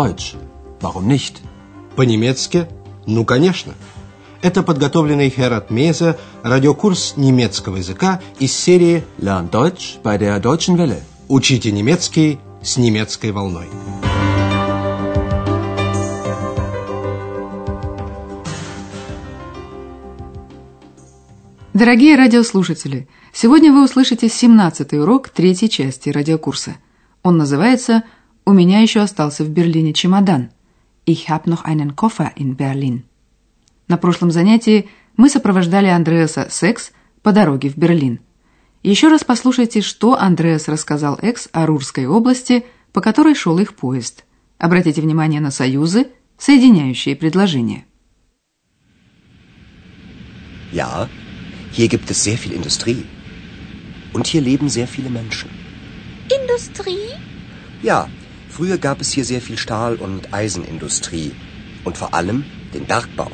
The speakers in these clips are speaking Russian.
Deutsch. Warum nicht? По-немецки? Ну, конечно. Это подготовленный Херат Меза радиокурс немецкого языка из серии Lern Deutsch bei der Deutschen Welle. «Учите немецкий с немецкой волной». Дорогие радиослушатели, сегодня вы услышите 17-й урок третьей части радиокурса. Он называется «У меня еще остался в Берлине чемодан». Ich hab noch einen Koffer in Berlin. На прошлом занятии мы сопровождали Андреаса с Экс по дороге в Берлин. Еще раз послушайте, что Андреас рассказал Экс о Рурской области, по которой шел их поезд. Обратите внимание на союзы, соединяющие предложения. Ja, hier gibt es sehr viel Industrie. Und hier leben sehr viele Menschen. Industrie? Ja, früher gab es hier sehr viel Stahl- und Eisenindustrie. Und vor allem den Bergbau.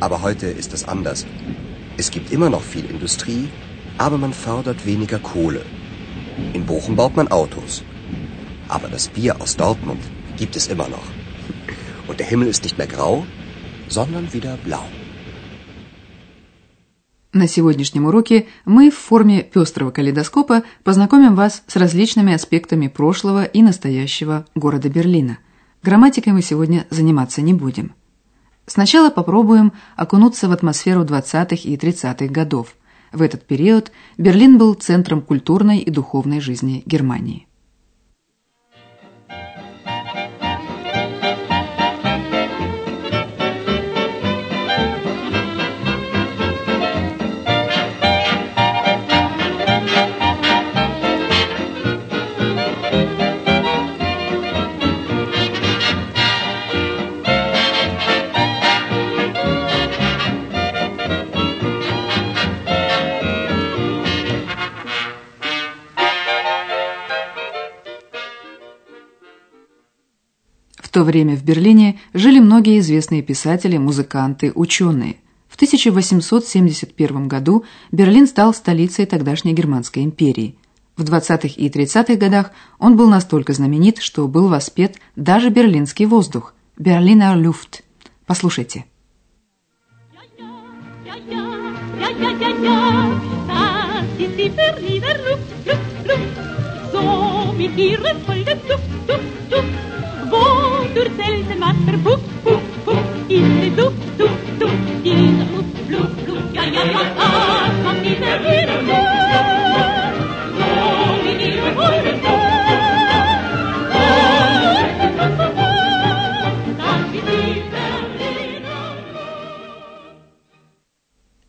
Aber heute ist es anders. Es gibt immer noch viel Industrie, aber man fördert weniger Kohle. In Bochum baut man Autos. Aber das Bier aus Dortmund gibt es immer noch. Und der Himmel ist nicht mehr grau, sondern wieder blau. На сегодняшнем уроке мы в форме пестрого калейдоскопа познакомим вас с различными аспектами прошлого и настоящего города Берлина. Грамматикой мы сегодня заниматься не будем. Сначала попробуем окунуться в атмосферу 20-х и 30-х годов. В этот период Берлин был центром культурной и духовной жизни Германии. В то время в Берлине жили многие известные писатели, музыканты, ученые. В 1871 году Берлин стал столицей тогдашней Германской империи. В 20-х и 30-х годах он был настолько знаменит, что был воспет даже берлинский воздух – Берлинер Люфт. Послушайте. So mit ihren vollen Duft, Duft, Duft durch Zelten Wasser, puff, puff, puff, in Duft, Duft, Duft, dieser Luft, Blut, Blut, ja, ja, ja, das macht dieser Berliner so wie ihre Hunde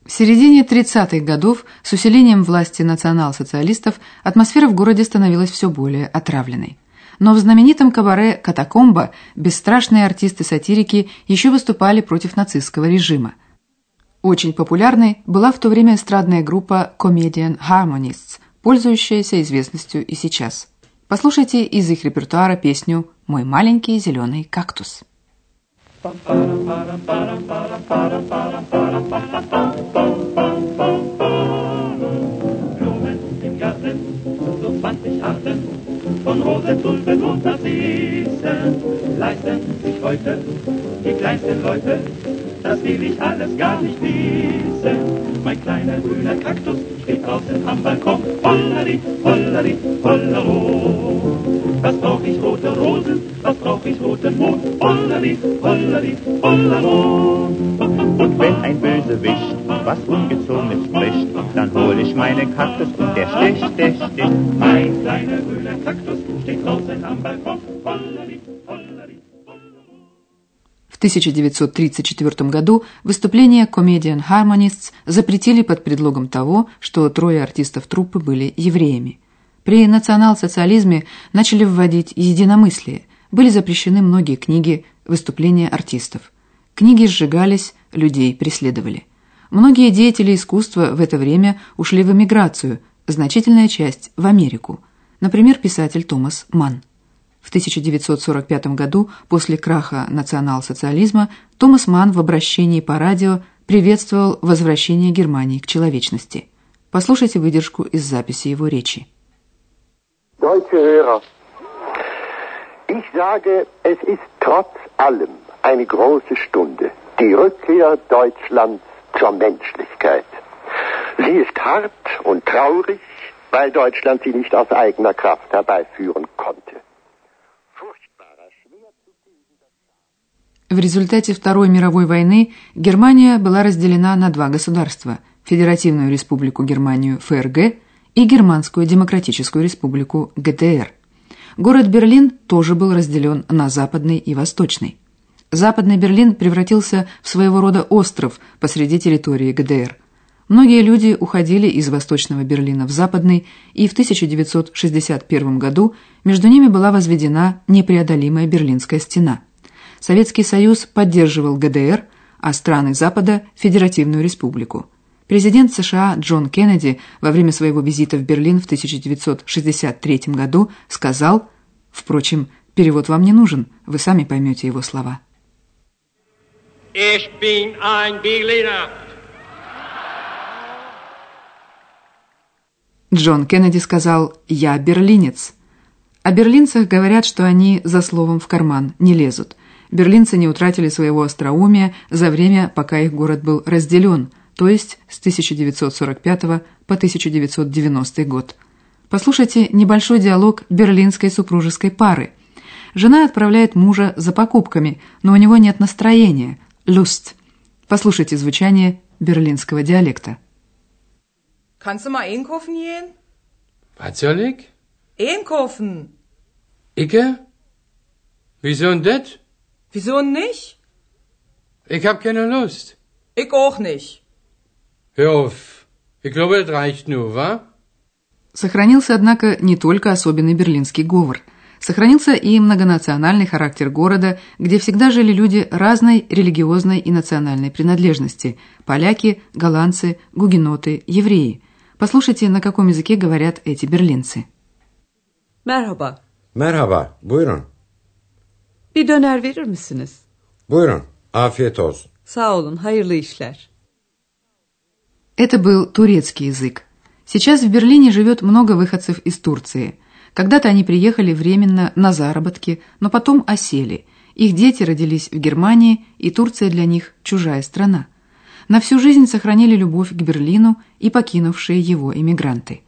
В середине 30-х годов с усилением власти национал-социалистов атмосфера в городе становилась все более отравленной. Но в знаменитом кабаре «Катакомба» бесстрашные артисты-сатирики еще выступали против нацистского режима. Очень популярной была в то время эстрадная группа Comedian Harmonists, пользующаяся известностью и сейчас. Послушайте из их репертуара песню «Мой маленький зеленый кактус». Blumen von Rosen, Tulpen und Narzissen leisten sich heute die kleinsten Leute. Das will ich alles gar nicht wissen. Mein kleiner grüner Kaktus steht draußen am Balkon. Hollari, hollari, hollero. Was brauch ich rote Rosen? Was brauch ich roten Mond? Hollari, hollari, hollero. Und wenn ein Bösewicht was Ungezogenes spricht, dann hol ich meinen Kaktus und der sticht, der sticht. Mein kleiner grüner Kaktus В 1934 году выступление Comedian Harmonists запретили под предлогом того, что трое артистов труппы были евреями. При национал-социализме начали вводить единомыслие, были запрещены многие книги, выступления артистов. Книги сжигались, людей преследовали. Многие деятели искусства в это время ушли в эмиграцию, значительная часть – в Америку. Например, писатель Томас Манн. В 1945 году, после краха национал-социализма, Томас Манн в обращении по радио приветствовал возвращение Германии к человечности. Послушайте выдержку из записи его речи. Deutsche Hörer, Ich sage, es ist trotz allem eine große Stunde. Die Rückkehr Deutschlands zur Menschlichkeit. Sie ist hart und traurig, weil Deutschland sie nicht aus eigener Kraft herbeiführen konnte. В результате Второй мировой войны Германия была разделена на два государства – Федеративную республику Германию ФРГ и Германскую демократическую республику ГДР. Город Берлин тоже был разделен на западный и восточный. Западный Берлин превратился в своего рода остров посреди территории ГДР. Многие люди уходили из Восточного Берлина в Западный, и в 1961 году между ними была возведена непреодолимая Берлинская стена. Советский Союз поддерживал ГДР, а страны Запада – Федеративную Республику. Президент США Джон Кеннеди во время своего визита в Берлин в 1963 году сказал, впрочем, перевод вам не нужен, вы сами поймете его слова. Ich bin ein Berliner. Джон Кеннеди сказал «Я берлинец». О берлинцах говорят, что они за словом в карман не лезут. Берлинцы не утратили своего остроумия за время, пока их город был разделен, то есть с 1945 по 1990 год. Послушайте небольшой диалог берлинской супружеской пары. Жена отправляет мужа за покупками, но у него нет настроения, люст. Послушайте звучание берлинского диалекта. Kannst du mal einkaufen gehen? Was soll ich? Einkaufen. Icke? Wieso denn das? Wieso nicht? Ich hab keine Lust. Ich auch nicht. Hör auf. Ich glaube, das reicht nur, wa? Сохранился, однако, не только особенный берлинский говор. Сохранился и многонациональный характер города, где всегда жили люди разной религиозной и национальной принадлежности – поляки, голландцы, гугеноты, евреи. Послушайте, на каком языке говорят эти берлинцы. Merhaba. Merhaba, buyurun. Bir döner verir misiniz? Buyurun, afiyet olsun. Sağ olun, hayırlı işler. Это был турецкий язык. Сейчас в Берлине живет много выходцев из Турции. Когда-то они приехали временно на заработки, но потом осели. Их дети родились в Германии, и Турция для них чужая страна. На всю жизнь сохранили любовь к Берлину и покинувшие его иммигранты.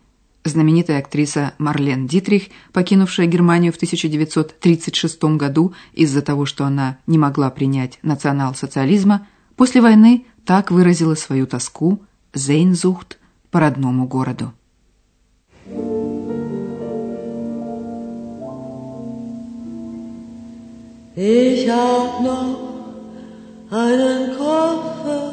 Знаменитая актриса Марлен Дитрих, покинувшая Германию в 1936 году из-за того, что она не могла принять национал-социализма, после войны так выразила свою тоску, зейнзухт, по родному городу. Ich hab noch einen Koffer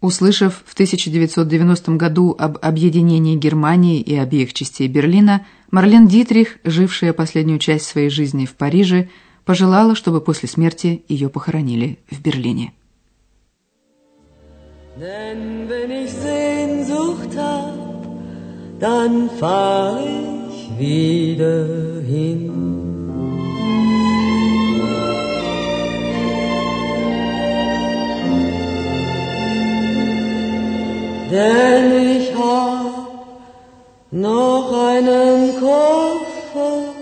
Услышав в 1990 году об объединении Германии и обеих частей Берлина, Марлен Дитрих, жившая последнюю часть своей жизни в Париже, пожелала, чтобы после смерти ее похоронили в Берлине. Dann fahr ich wieder hin. Denn ich hab noch einen Koffer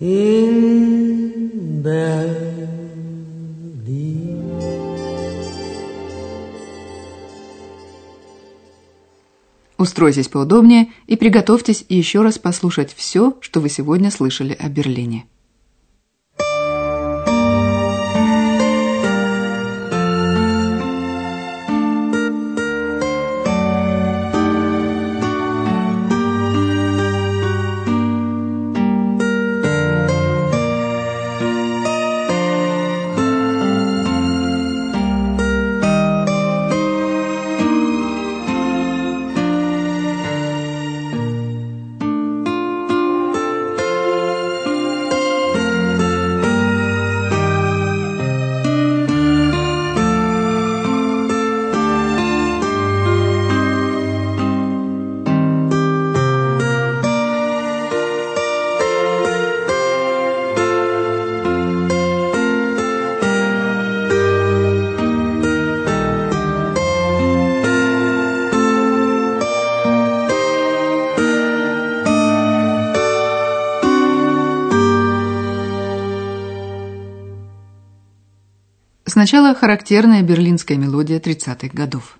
in Berlin. Устройтесь поудобнее и приготовьтесь еще раз послушать все, что вы сегодня слышали о Берлине. Сначала характерная берлинская мелодия 30-х годов.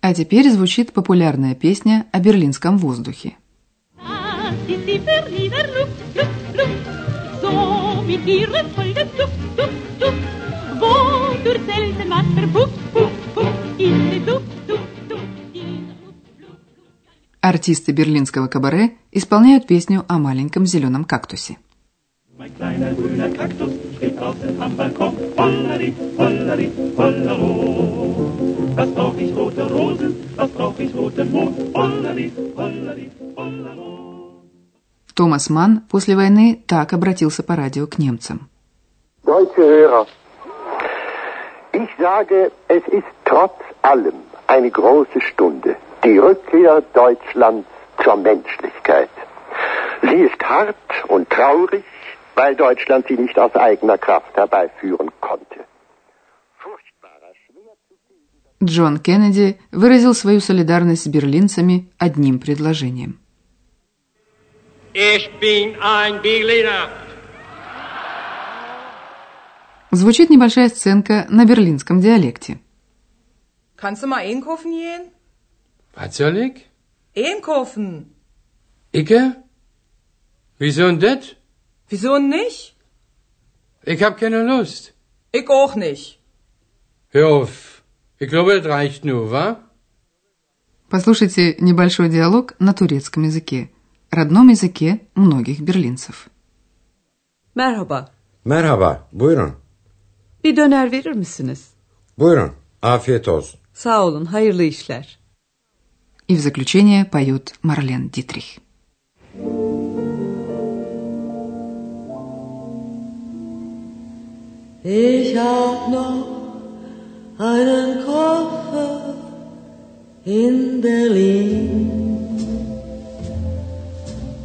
А теперь звучит популярная песня о берлинском воздухе. Die Berliner Luft, Luft, Luft, so wie ihre Folge Duft, Duft, Duft, wodurch selten Wasser puff, puff, puff, in die Duft, Duft, Duft, dieser Luft. Артисты берлинского кабаре исполняют песню о маленьком зеленом кактусе. Mein kleiner grüner Kaktus steht draußen am Balkon. Hollari, hollari, hollero. Was brauch ich rote Rosen, was brauch ich roten Mond. Hollari, hollari, hollero. Томас Манн после войны так обратился по радио к немцам. Deutsche Hörer, ich sage, es ist trotz allem eine große Stunde, die Rückkehr Deutschlands zur Menschlichkeit. Sie ist hart und traurig, weil Deutschland sie nicht aus eigener Kraft herbeiführen konnte. Джон Кеннеди выразил свою солидарность с берлинцами одним предложением. Ich bin ein Berliner. Звучит небольшая сценка на берлинском диалекте. Kannst du mal einkaufen gehen? Was soll ich? Einkaufen. Icke? Wieso denn das? Wieso nicht? Ich hab keine Lust. Ich auch nicht. Hör auf. Ich glaube, das reicht nur, wa? Послушайте небольшой диалог на турецком языке, родном языке многих берлинцев. Merhaba. Merhaba, buyurun. Bir döner verir misiniz? Buyurun, afiyet olsun. Sağ olun, hayırlı işler. И в заключение поет Марлен Дитрих. Ich hab noch einen Koffer in Berlin.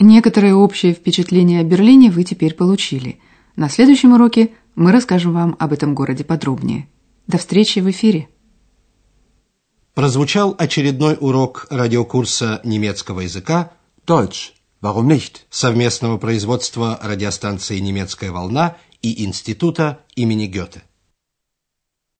Некоторые общие впечатления о Берлине вы теперь получили. На следующем уроке мы расскажем вам об этом городе подробнее. До встречи в эфире! Прозвучал очередной урок радиокурса немецкого языка Deutsch. Warum nicht? совместного производства радиостанции «Немецкая волна» и Института имени Гёте.